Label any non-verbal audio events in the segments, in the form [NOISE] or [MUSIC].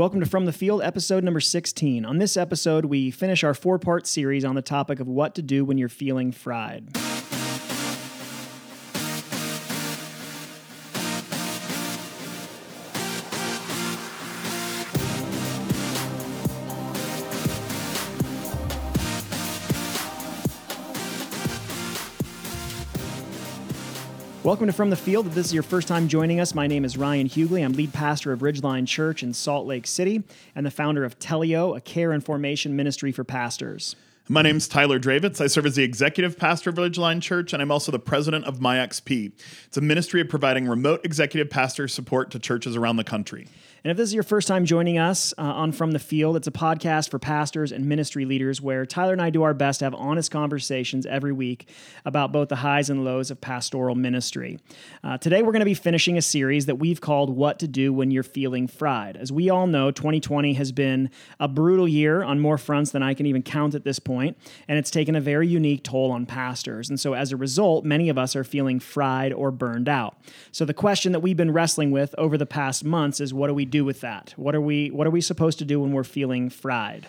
Welcome to From the Field, episode number 16. On this episode, we finish our four part series on the topic of what to do when you're feeling fried. Welcome to From the Field. If this is your first time joining us, my name is Ryan Hughley. I'm lead pastor of Ridgeline Church in Salt Lake City and the founder of Teleo, a care and formation ministry for pastors. My name is Tyler Dravitz. I serve as the executive pastor of Ridgeline Church, and I'm also the president of MyXP. It's a ministry of providing remote executive pastor support to churches around the country. And if this is your first time joining us uh, on From the Field, it's a podcast for pastors and ministry leaders where Tyler and I do our best to have honest conversations every week about both the highs and lows of pastoral ministry. Uh, today, we're going to be finishing a series that we've called What to Do When You're Feeling Fried. As we all know, 2020 has been a brutal year on more fronts than I can even count at this point, and it's taken a very unique toll on pastors. And so, as a result, many of us are feeling fried or burned out. So, the question that we've been wrestling with over the past months is what do we do with that? What are we what are we supposed to do when we're feeling fried?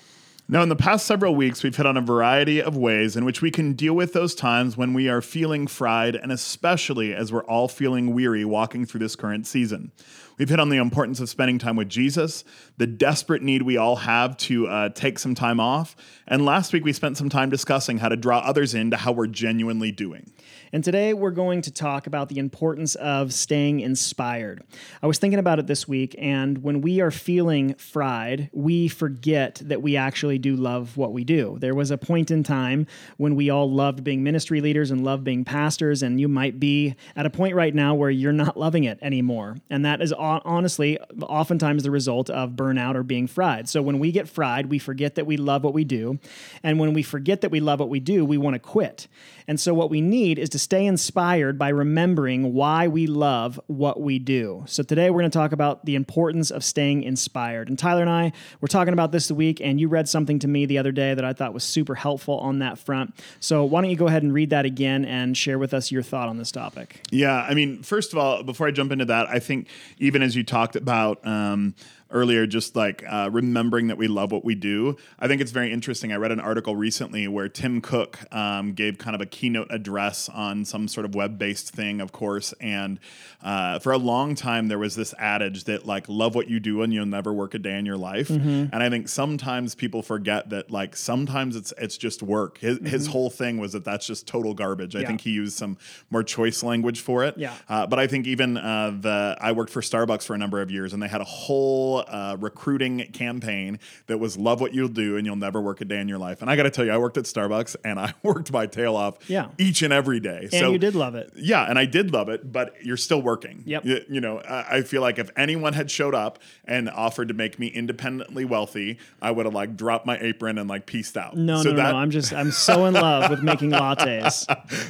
Now, in the past several weeks, we've hit on a variety of ways in which we can deal with those times when we are feeling fried, and especially as we're all feeling weary walking through this current season. We've hit on the importance of spending time with Jesus, the desperate need we all have to uh, take some time off, and last week we spent some time discussing how to draw others into how we're genuinely doing. And today we're going to talk about the importance of staying inspired. I was thinking about it this week, and when we are feeling fried, we forget that we actually do love what we do. There was a point in time when we all loved being ministry leaders and loved being pastors, and you might be at a point right now where you're not loving it anymore. And that is honestly oftentimes the result of burnout or being fried. So when we get fried, we forget that we love what we do. And when we forget that we love what we do, we want to quit. And so what we need is to stay inspired by remembering why we love what we do. So today we're going to talk about the importance of staying inspired. And Tyler and I were talking about this the week, and you read something to me the other day that I thought was super helpful on that front. So why don't you go ahead and read that again and share with us your thought on this topic? Yeah, I mean, first of all, before I jump into that, I think even as you talked about, um, earlier, just like uh, remembering that we love what we do. I think it's very interesting. I read an article recently where Tim Cook um, gave kind of a keynote address on some sort of web based thing, of course. And uh, for a long time, there was this adage that, like, love what you do and you'll never work a day in your life. Mm-hmm. And I think sometimes people forget that, like, sometimes it's it's just work. His, mm-hmm. his whole thing was that that's just total garbage. I yeah. think he used some more choice language for it. Yeah. Uh, but I think even uh, the, I worked for Starbucks for a number of years and they had a whole uh, recruiting campaign that was love what you'll do and you'll never work a day in your life. And I got to tell you, I worked at Starbucks and I [LAUGHS] worked my tail off yeah. each and every day. And so you did love it. Yeah, and I did love it, but you're still working. Yep. You, you know, I, I feel like if anyone had showed up and offered to make me independently wealthy, I would have like dropped my apron and like pieced out. No, so no, that, no. I'm just I'm so in love with making lattes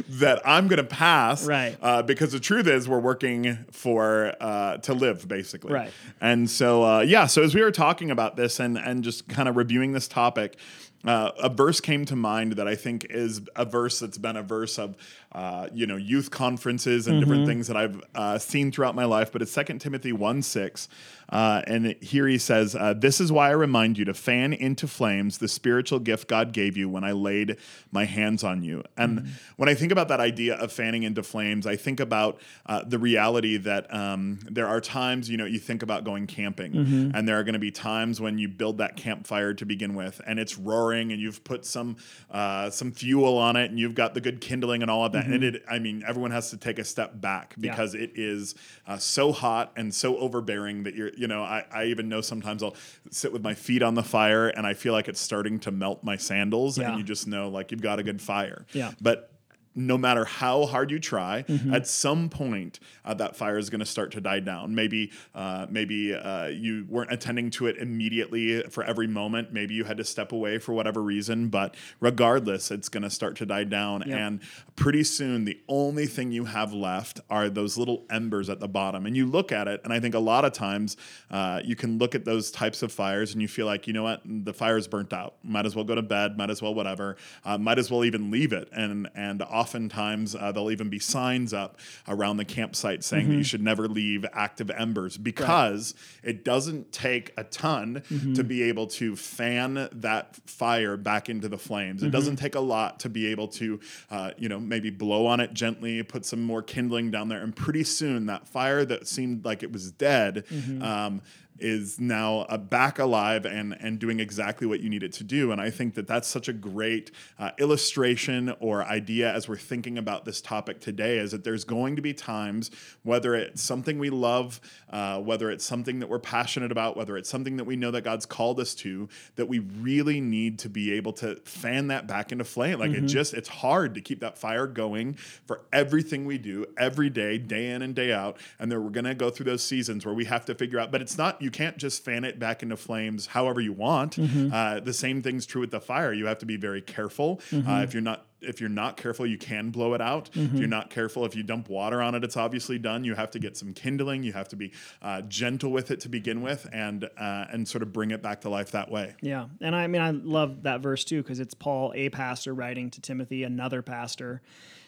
[LAUGHS] that I'm gonna pass. Right. Uh, because the truth is, we're working for uh, to live basically. Right. And so uh, yeah, so as we were talking about this and and just kind of reviewing this topic, uh, a verse came to mind that I think is a verse that's been a verse of, uh, you know, youth conferences and mm-hmm. different things that I've uh, seen throughout my life. But it's Second Timothy 1 6. Uh, and here he says, uh, This is why I remind you to fan into flames the spiritual gift God gave you when I laid my hands on you. And mm-hmm. when I think about that idea of fanning into flames, I think about uh, the reality that um, there are times, you know, you think about going camping, mm-hmm. and there are going to be times when you build that campfire to begin with, and it's roaring roaring and you've put some uh, some fuel on it and you've got the good kindling and all of that. Mm-hmm. And it, I mean, everyone has to take a step back because yeah. it is uh, so hot and so overbearing that you're, you know, I, I even know sometimes I'll sit with my feet on the fire and I feel like it's starting to melt my sandals yeah. and you just know like you've got a good fire. Yeah. But no matter how hard you try, mm-hmm. at some point uh, that fire is going to start to die down. Maybe, uh, maybe uh, you weren't attending to it immediately for every moment. Maybe you had to step away for whatever reason. But regardless, it's going to start to die down, yep. and pretty soon the only thing you have left are those little embers at the bottom. And you look at it, and I think a lot of times uh, you can look at those types of fires, and you feel like, you know what, the fire is burnt out. Might as well go to bed. Might as well whatever. Uh, might as well even leave it. And and oftentimes uh, there'll even be signs up around the campsite saying that you should never leave active embers because it doesn't take a ton to be able to fan that fire back into the flames. It doesn't take a lot to be able to, uh, you know, maybe blow on it gently, put some more kindling down there, and pretty soon that fire that seemed like it was dead. Um, is now uh, back alive and and doing exactly what you need it to do. And I think that that's such a great uh, illustration or idea as we're thinking about this topic today. Is that there's going to be times whether it's something we love, uh, whether it's something that we're passionate about, whether it's something that we know that God's called us to, that we really need to be able to fan that back into flame. Like it just it's hard to keep that fire going for everything we do every day, day in and day out. And then we're gonna go through those seasons where we have to figure out. But it's not you can't just fan it back into flames however you want. Uh, the same thing's true with the fire. You have to be very careful. Uh, if you're not if you're not careful, you can blow it out. If you're not careful, if you dump water on it, it's obviously done. You have to get some kindling. You have to be uh, gentle with it to begin with, and uh, and sort of bring it back to life that way. Yeah. And I mean, I love that verse too, because it's Paul, a pastor, writing to Timothy, another pastor.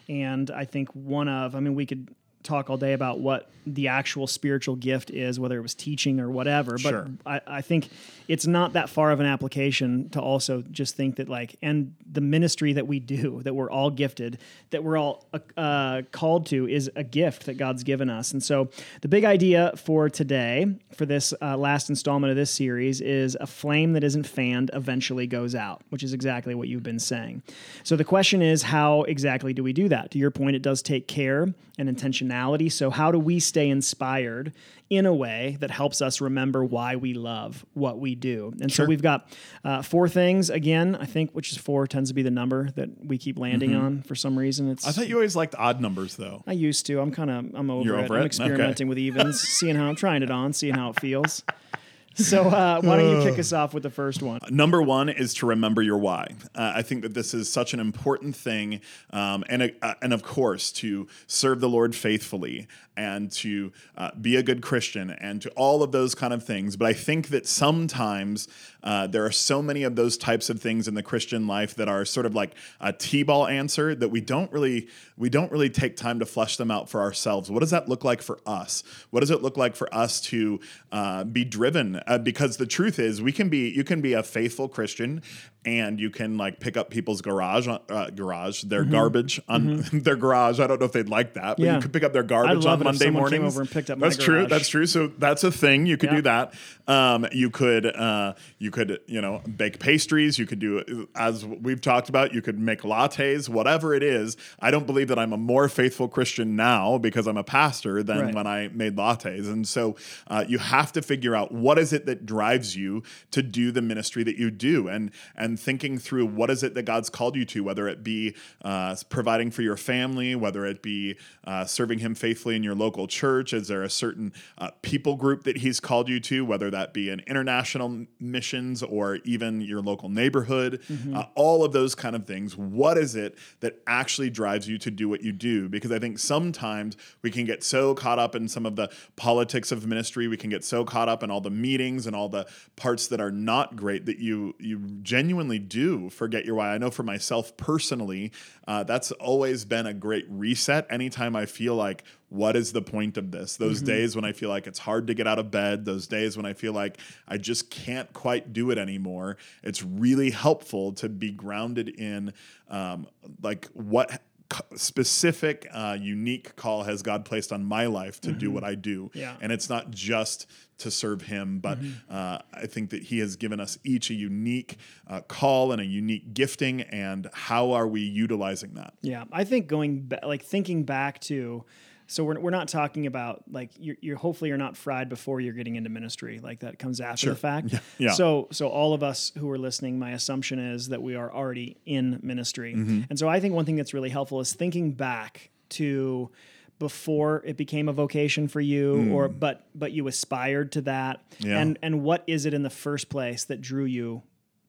And I think one of, I mean, we could talk all day about what the actual spiritual gift is, whether it was teaching or whatever. But Sure. I, I think it's not that far of an application to also just think that, like, and the ministry that we do, that we're all gifted, that we're all uh, called to, is a gift that God's given us. And so the big idea for today, for this uh, last installment of this series, is a flame that isn't fanned eventually goes out, which is exactly what you've been saying. So the question is, how exactly do we do that? To your point, it does take care and intentionality. So, how do we stay inspired in a way that helps us remember why we love what we do? And so, we've got uh, four things again, I think, which is four tends to be the number that we keep landing on for some reason. It's I thought you always liked odd numbers, though. I used to. I'm kind of I'm over You're it. over I'm it? experimenting with evens, [LAUGHS] seeing how I'm trying it on, seeing how it feels. So uh, why don't you kick us off with the first one? Number one is to remember your why. Uh, I think that this is such an important thing, um, and uh, and of course to serve the Lord faithfully and to uh, be a good Christian and to all of those kind of things. But I think that sometimes uh, there are so many of those types of things in the Christian life that are sort of like a t-ball answer that we don't really we don't really take time to flesh them out for ourselves. What does that look like for us? What does it look like for us to uh, be driven? Uh, because the truth is, we can be you can be a faithful Christian and you can like pick up people's garage on uh, garage their garbage on [LAUGHS] their garage. I don't know if they'd like that, but Yeah. you could pick up their garbage on Monday someone came mornings. over and picked up my that's true. That's true. So that's a thing. You could Yeah. do that. Um, you could uh, you could you know bake pastries. You could do as we've talked about. You could make lattes. Whatever it is. I don't believe that I'm a more faithful Christian now because I'm a pastor than Right. when I made lattes. And so uh, you have to figure out what is it that drives you to do the ministry that you do, and and thinking through what is it that God's called you to, whether it be uh, providing for your family, whether it be uh, serving Him faithfully in your local church. Is there a certain uh, people group that He's called you to, whether that be an international missions or even your local neighborhood? Uh, all of those kind of things. What is it that actually drives you to do what you do? Because I think sometimes we can get so caught up in some of the politics of ministry. We can get so caught up in all the meetings and all the parts that are not great that you you genuinely do forget your why. I know for myself personally, uh, that's always been a great reset. Anytime I feel like, what is the point of this? Those days when I feel like it's hard to get out of bed, those days when I feel like I just can't quite do it anymore, it's really helpful to be grounded in um, like what specific, uh, unique call has God placed on my life to do what I do. Yeah. And it's not just to serve Him, but uh, I think that He has given us each a unique uh, call and a unique gifting. And how are we utilizing that? Yeah, I think going ba- like thinking back to, so we're, we're not talking about like you're, you're hopefully you're not fried before you're getting into ministry like that comes after the fact. Yeah, yeah. So so all of us who are listening, my assumption is that we are already in ministry, Mm-hmm. and so I think one thing that's really helpful is thinking back to before it became a vocation for you or but but you aspired to that Mm. Yeah. and and what is it in the first place that drew you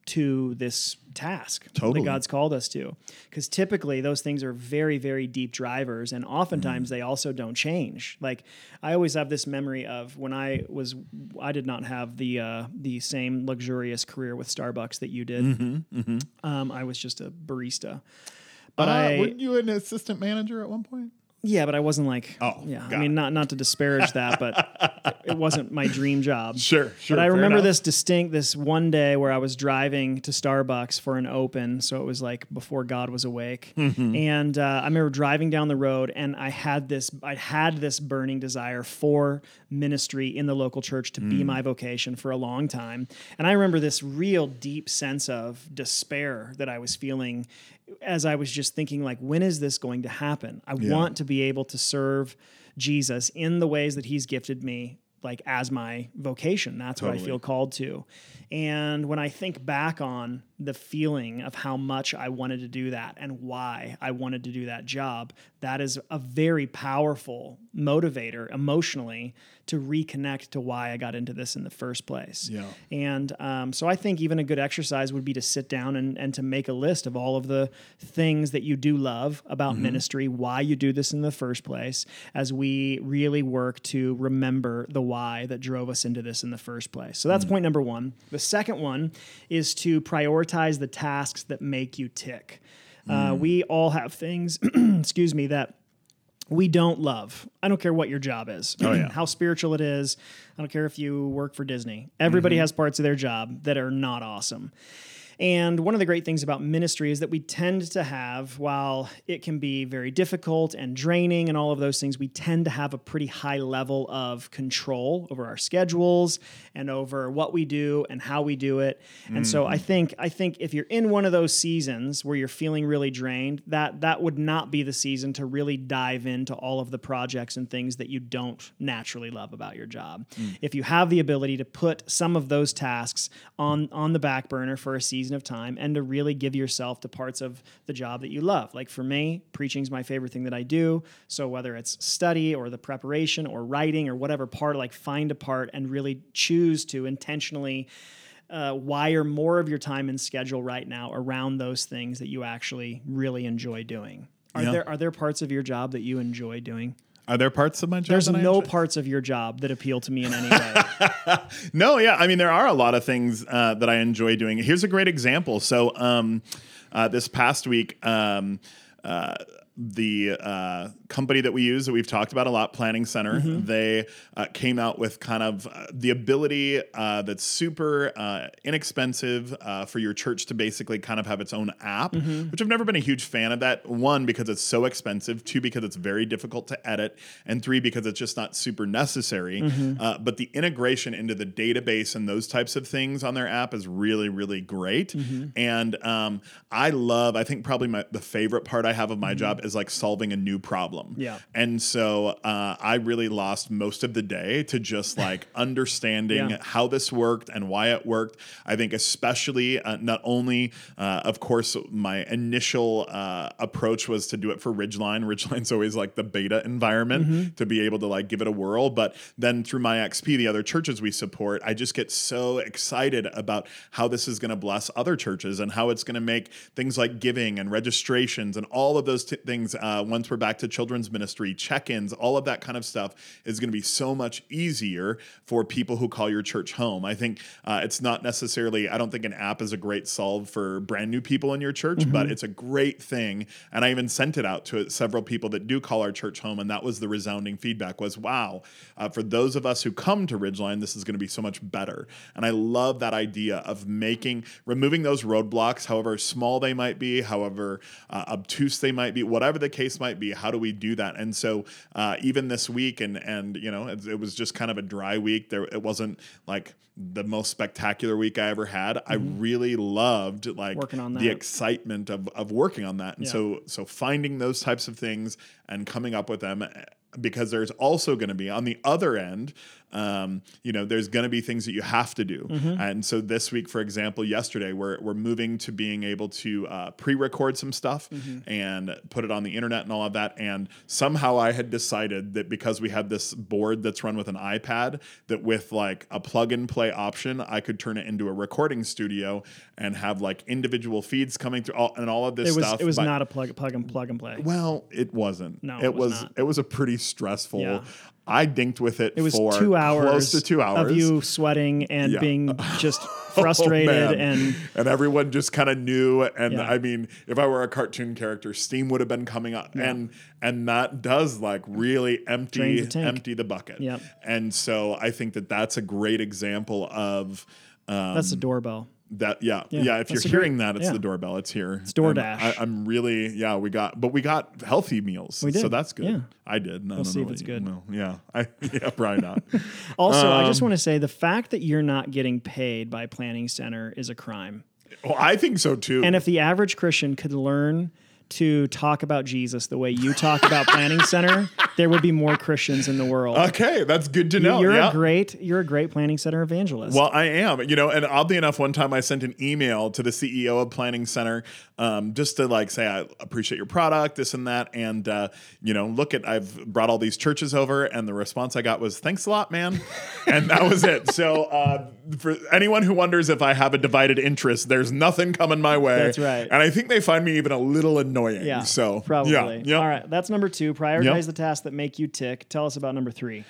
to this task Totally. that God's called us to. Because typically those things are very, very deep drivers, and oftentimes they also don't change. Like I always have this memory of when I was, I did not have the uh, the same luxurious career with Starbucks that you did. Um, I was just a barista. but Uh, I weren't you an assistant manager at one point? Yeah, but I wasn't like Oh, yeah. I mean, it. not not to disparage that, but [LAUGHS] it wasn't my dream job. Sure, sure. But I remember enough. this distinct this one day where I was driving to Starbucks for an open, so it was like before God was awake, Mm-hmm. and uh, I remember driving down the road, and I had this I had this burning desire for ministry in the local church to Mm. be my vocation for a long time, and I remember this real deep sense of despair that I was feeling as I was just thinking like, when is this going to happen? I want to be able to serve Jesus in the ways that He's gifted me like as my vocation. That's what I feel called to. And when I think back on the feeling of how much I wanted to do that and why I wanted to do that job, that is a very powerful motivator emotionally to reconnect to why I got into this in the first place. Yeah. And um, so I think even a good exercise would be to sit down and, and to make a list of all of the things that you do love about ministry, why you do this in the first place, as we really work to remember the why that drove us into this in the first place. So that's point number one. The second one is to prioritize the tasks that make you tick. Uh, we all have things, [CLEARS THROAT] excuse me, that we don't love. I don't care what your job is, Oh, [CLEARS THROAT] yeah. how spiritual it is. I don't care if you work for Disney. Everybody has parts of their job that are not awesome. And one of the great things about ministry is that we tend to have, while it can be very difficult and draining and all of those things, we tend to have a pretty high level of control over our schedules and over what we do and how we do it. And so I mm. think I think if you're in one of those seasons where you're feeling really drained, that that would not be the season to really dive into all of the projects and things that you don't naturally love about your job. Mm. If you have the ability to put some of those tasks on on the back burner for a season of time and to really give yourself to parts of the job that you love. Like for me, preaching is my favorite thing that I do. So whether it's study or the preparation or writing or whatever part, like find a part and really choose to intentionally uh, wire more of your time and schedule right now around those things that you actually really enjoy doing. Are Yeah. there are there parts of your job that you enjoy doing? Are there parts of my job? There's no parts of your job that appeal to me in any way. [LAUGHS] No, yeah. I mean, there are a lot of things uh, that I enjoy doing. Here's a great example. So, um, uh, this past week, um, uh, the uh, company that we use that we've talked about a lot, Planning Center, they uh, came out with kind of uh, the ability uh, that's super uh, inexpensive uh, for your church to basically kind of have its own app, which I've never been a huge fan of that. One, because it's so expensive. Two, because it's very difficult to edit. And three, because it's just not super necessary. Uh, but the integration into the database and those types of things on their app is really, really great. And um, I love, I think probably my, the favorite part I have of my job is like solving a new problem. Yeah. And so uh, I really lost most of the day to just [LAUGHS] like understanding Yeah. how this worked and why it worked. I think, especially, uh, not only, uh, of course, my initial uh, approach was to do it for Ridgeline. [LAUGHS] Ridgeline's always like the beta environment to be able to like give it a whirl. But then through MyXP, the other churches we support, I just get so excited about how this is going to bless other churches and how it's going to make things like giving and registrations and all of those t- things. Uh, once we're back to children's ministry, check-ins, all of that kind of stuff is going to be so much easier for people who call your church home. I think uh, it's not necessarily. I don't think an app is a great solve for brand new people in your church, but it's a great thing. And I even sent it out to several people that do call our church home, and that was the resounding feedback: was wow, uh, for those of us who come to Ridgeline, this is going to be so much better. And I love that idea of making removing those roadblocks, however small they might be, however uh, obtuse they might be, whatever the case might be. How do we do that? And so uh, even this week, and and you know, it, it was just kind of a dry week. There, it wasn't like the most spectacular week I ever had. I really loved like Working on the excitement of of working on that. And Yeah. so so finding those types of things and coming up with them eh, because there's also going to be on the other end um, you know there's going to be things that you have to do Mm-hmm. and so this week for example yesterday we're, we're moving to being able to uh, pre-record some stuff Mm-hmm. and put it on the internet and all of that and somehow i had decided that because we had this board that's run with an ipad that with like a plug and play option i could turn it into a recording studio and have like individual feeds coming through all, and all of this It was stuff it was but- not a plug plug and plug and play. well, it wasn't. No, it, it was was. It was a pretty stressful. Yeah. I dinked with it. It was for two hours, close to two hours of you sweating and Yeah. being [LAUGHS] just Oh, frustrated man. and and everyone just kind of knew and Yeah. i mean if i were a cartoon character steam would have been coming up and and that does like really empty the empty the bucket Yep. and so i think that that's a great example of um, that's a doorbell. That yeah yeah, if you're hearing great- that it's yeah. the doorbell it's here it's DoorDash. I, i'm really yeah we got but we got healthy meals We did. so that's good Yeah. i did no, we'll see if it's good. well, yeah i [LAUGHS] yeah probably not [LAUGHS] Also, I Um, just want to say the fact that you're not getting paid by Planning Center is a crime. well i think so too And if the average Christian could learn to talk about Jesus the way you talk about Planning Center, [LAUGHS] there would be more Christians in the world. okay that's good to know you're yeah. a great you're a great Planning Center evangelist. Well, I am, you know, and oddly enough, one time I sent an email to the CEO of Planning Center um, just to like say I appreciate your product, this and that, and uh, you know, look at I've brought all these churches over, and the response I got was thanks a lot, man, [LAUGHS] and that was it. So uh, for anyone who wonders if I have a divided interest, there's nothing coming my way. That's right. and I think they find me even a little annoying. yeah, so probably. yeah, yeah. All right, that's number two. Prioritize Yep. the tasks that make you tick. Tell us about number three.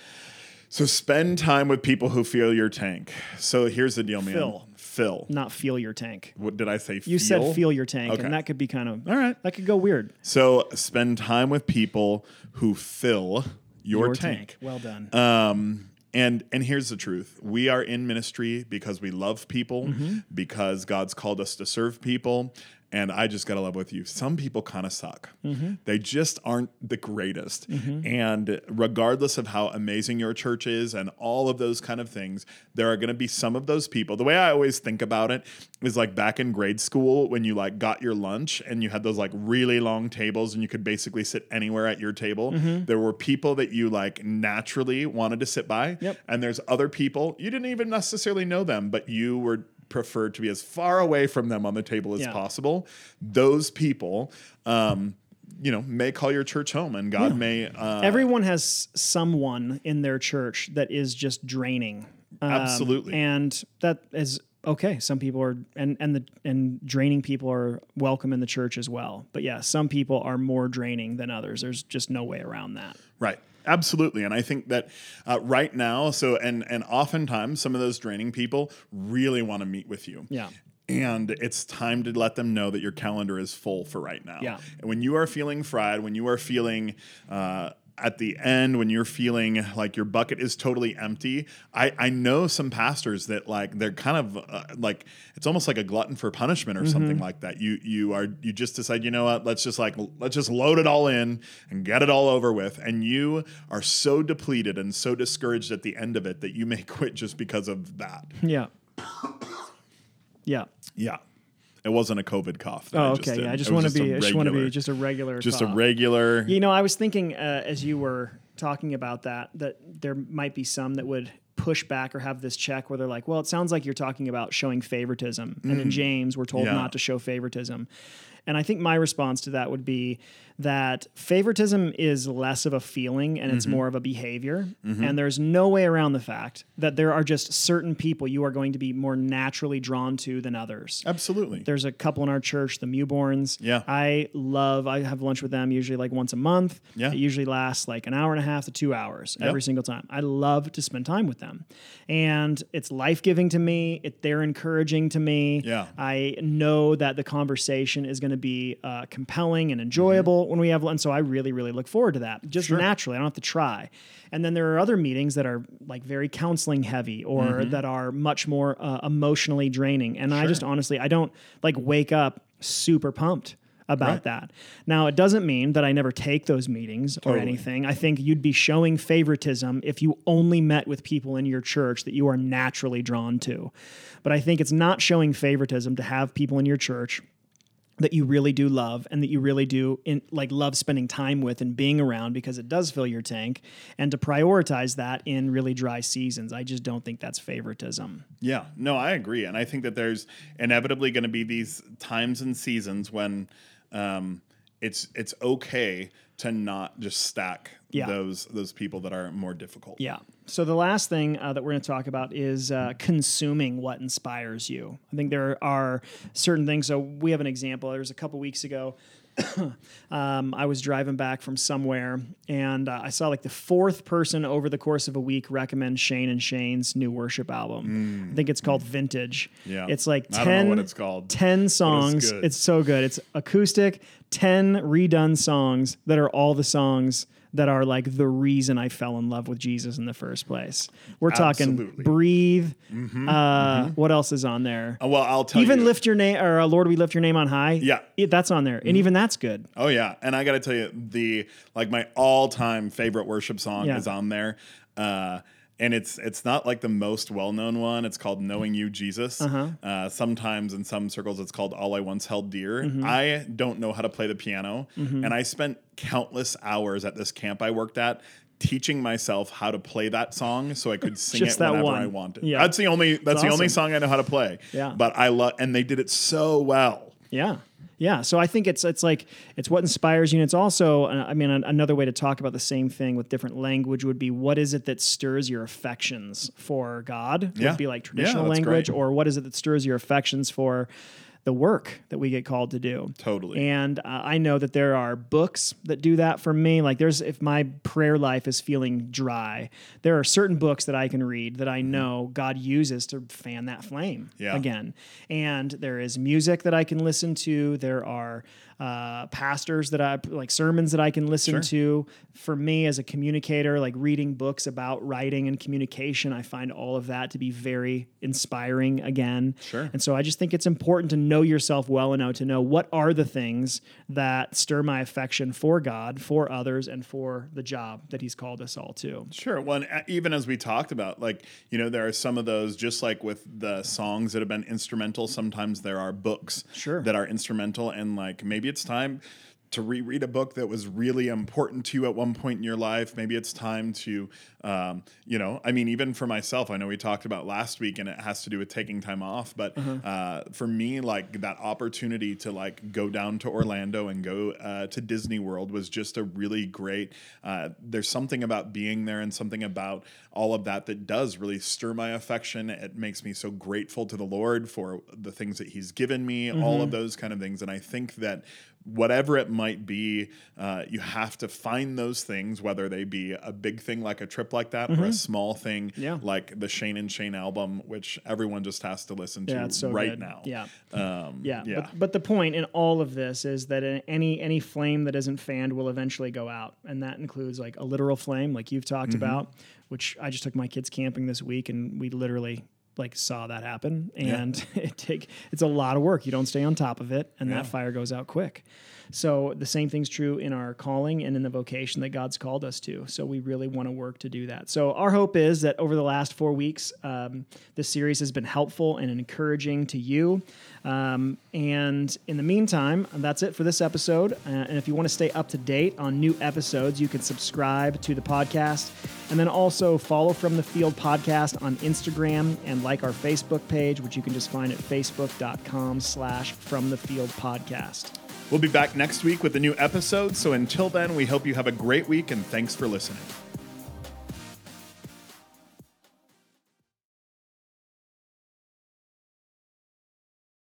So spend time with people who feel your tank. So here's the deal, man. Fill. Fill. Not feel your tank. What did I say? You said feel your tank, Okay. and that could be kind of All right. That could go weird. So spend time with people who fill your, tank. Well done. Um, and and here's the truth: we are in ministry because we love people, Mm-hmm. because God's called us to serve people. And I just gotta love with you. Some people kind of suck. Mm-hmm. They just aren't the greatest. And regardless of how amazing your church is and all of those kind of things, there are gonna be some of those people. The way I always think about it is like back in grade school when you like got your lunch and you had those like really long tables and you could basically sit anywhere at your table. Mm-hmm. There were people that you like naturally wanted to sit by. Yep. And there's other people you didn't even necessarily know them, but you were preferred to be as far away from them on the table as Yeah. possible. Those people, um, you know, may call your church home, and God may. Uh, Everyone has someone in their church that is just draining. Um, Absolutely. and that is okay. Some people are, and and the and draining people are welcome in the church as well. But yeah, some people are more draining than others. There's just no way around that. Right. Absolutely. And I think that uh, right now, so, and, and oftentimes some of those draining people really want to meet with you. Yeah. And it's time to let them know that your calendar is full for right now. Yeah. And when you are feeling fried, when you are feeling, uh, at the end when you're feeling like your bucket is totally empty i i know some pastors that like they're kind of uh, like it's almost like a glutton for punishment or Mm-hmm. something like that you you are you just decide you know what let's just like let's just load it all in and get it all over with and you are so depleted and so discouraged at the end of it that you may [LAUGHS] quit just because of that Yeah. [COUGHS] Yeah. yeah it wasn't a covid cough Oh, I just okay. did. Yeah. I just want to be. I just want to be just a regular. just cough. a regular You know, I was thinking uh, as you were talking about that that there might be some that would push back or have this check where they're like, "Well, it sounds like you're talking about showing favoritism," and in James we're told Mm. Yeah. not to show favoritism. And I think my response to that would be that favoritism is less of a feeling and Mm-hmm. it's more of a behavior. And there's no way around the fact that there are just certain people you are going to be more naturally drawn to than others. absolutely There's a couple in our church, the Mewborns. Yeah. I love, I have lunch with them usually like once a month. Yeah. It usually lasts like an hour and a half to two hours every single time. I love to spend time with them. And it's life giving to me. It, they're encouraging to me. Yeah. I know that the conversation is going to be uh, compelling and enjoyable when we have lunch. So I really, really look forward to that just naturally. I don't have to try. And then there are other meetings that are like very counseling heavy or that are much more uh, emotionally draining. And I just honestly, I don't like wake up super pumped about Right. that. Now, it doesn't mean that I never take those meetings or anything. I think you'd be showing favoritism if you only met with people in your church that you are naturally drawn to. But I think it's not showing favoritism to have people in your church that you really do love and that you really do in, like love spending time with and being around because it does fill your tank and to prioritize that in really dry seasons. I just don't think that's favoritism. Yeah, no, I agree, and I think that there's inevitably going to be these times and seasons when um, it's it's okay to not just stack Yeah. those those people that are more difficult. Yeah. So the last thing uh, that we're going to talk about is uh, consuming what inspires you. I think there are certain things. So we have an example. There was a couple weeks ago. [COUGHS] um, I was driving back from somewhere and uh, I saw like the fourth person over the course of a week recommend Shane and Shane's new worship album. I think it's called Vintage. Mm. Yeah. It's like I 10, don't know what it's called. 10 songs. good. It's so good. It's acoustic, 10 redone songs that are all the songs that are like the reason I fell in love with Jesus in the first place. We're talking Absolutely. Breathe. Uh, What else is on there? Uh, well, I'll tell you. even you. lift your name or uh, Lord, we lift your name on high. Yeah. It- that's on there, and even that's good. Oh yeah, and I got to tell you, the like my all-time favorite worship song Yeah. is on there, uh, and it's it's not like the most well-known one. It's called "Knowing You, Jesus." uh sometimes in some circles, it's called "All I Once Held Dear." I don't know how to play the piano, and I spent countless hours at this camp I worked at. Teaching myself how to play that song so I could [LAUGHS] sing it whenever one. I wanted. Yeah. That's the only that's the only song I know how to play. Yeah. But I love and they did it so well. Yeah. Yeah, so I think it's it's like it's what inspires you, and it's also uh, I mean another way to talk about the same thing with different language would be what is it that stirs your affections for God? Yeah. would be like traditional that's language, great. or what is it that stirs your affections for the work that we get called to do? Totally. And uh, I know that there are books that do that for me. Like there's if my prayer life is feeling dry, there are certain books that I can read that I know God uses to fan that flame Yeah. again. And there is music that I can listen to. There are uh, pastors that I like sermons that I can listen Sure. to. For me as a communicator, like reading books about writing and communication, I find all of that to be very inspiring again. Sure. And so I just think it's important to know yourself well enough to know what are the things that stir my affection for God, for others, and for the job that He's called us all to. Sure. Well, and uh, even as we talked about, like, you know, there are some of those, just like with the songs that have been instrumental, sometimes there are books Sure. that are instrumental. And like, maybe it's time to reread a book that was really important to you at one point in your life. Maybe it's time to, um, you know, I mean, even for myself, I know we talked about last week and it has to do with taking time off. But uh, for me, like, that opportunity to like go down to Orlando and go uh, to Disney World was just a really great. Uh, there's something about being there and something about all of that that does really stir my affection. It makes me so grateful to the Lord for the things that He's given me, all of those kind of things. And I think that whatever it might be, uh, you have to find those things, whether they be a big thing like a trip like that or a small thing Yeah. like the Shane and Shane album, which everyone just has to listen to Yeah, it's so right good. now. Yeah. Um, Yeah, yeah. But, but the point in all of this is that any any flame that isn't fanned will eventually go out, and that includes like a literal flame, like you've talked Mm-hmm. about. Which I just took my kids camping this week, and we literally like saw that happen, and [LAUGHS] it take it's a lot of work. You don't stay on top of it, and Yeah. that fire goes out quick. So the same thing's true in our calling and in the vocation that God's called us to. So we really want to work to do that. So our hope is that over the last four weeks, um, this series has been helpful and encouraging to you. Um, and in the meantime, that's it for this episode. Uh, and if you want to stay up to date on new episodes, you can subscribe to the podcast and then also follow From the Field podcast on Instagram and like our Facebook page, which you can just find at facebook.com slash From the Field podcast. We'll be back next week with a new episode. So until then, we hope you have a great week and thanks for listening.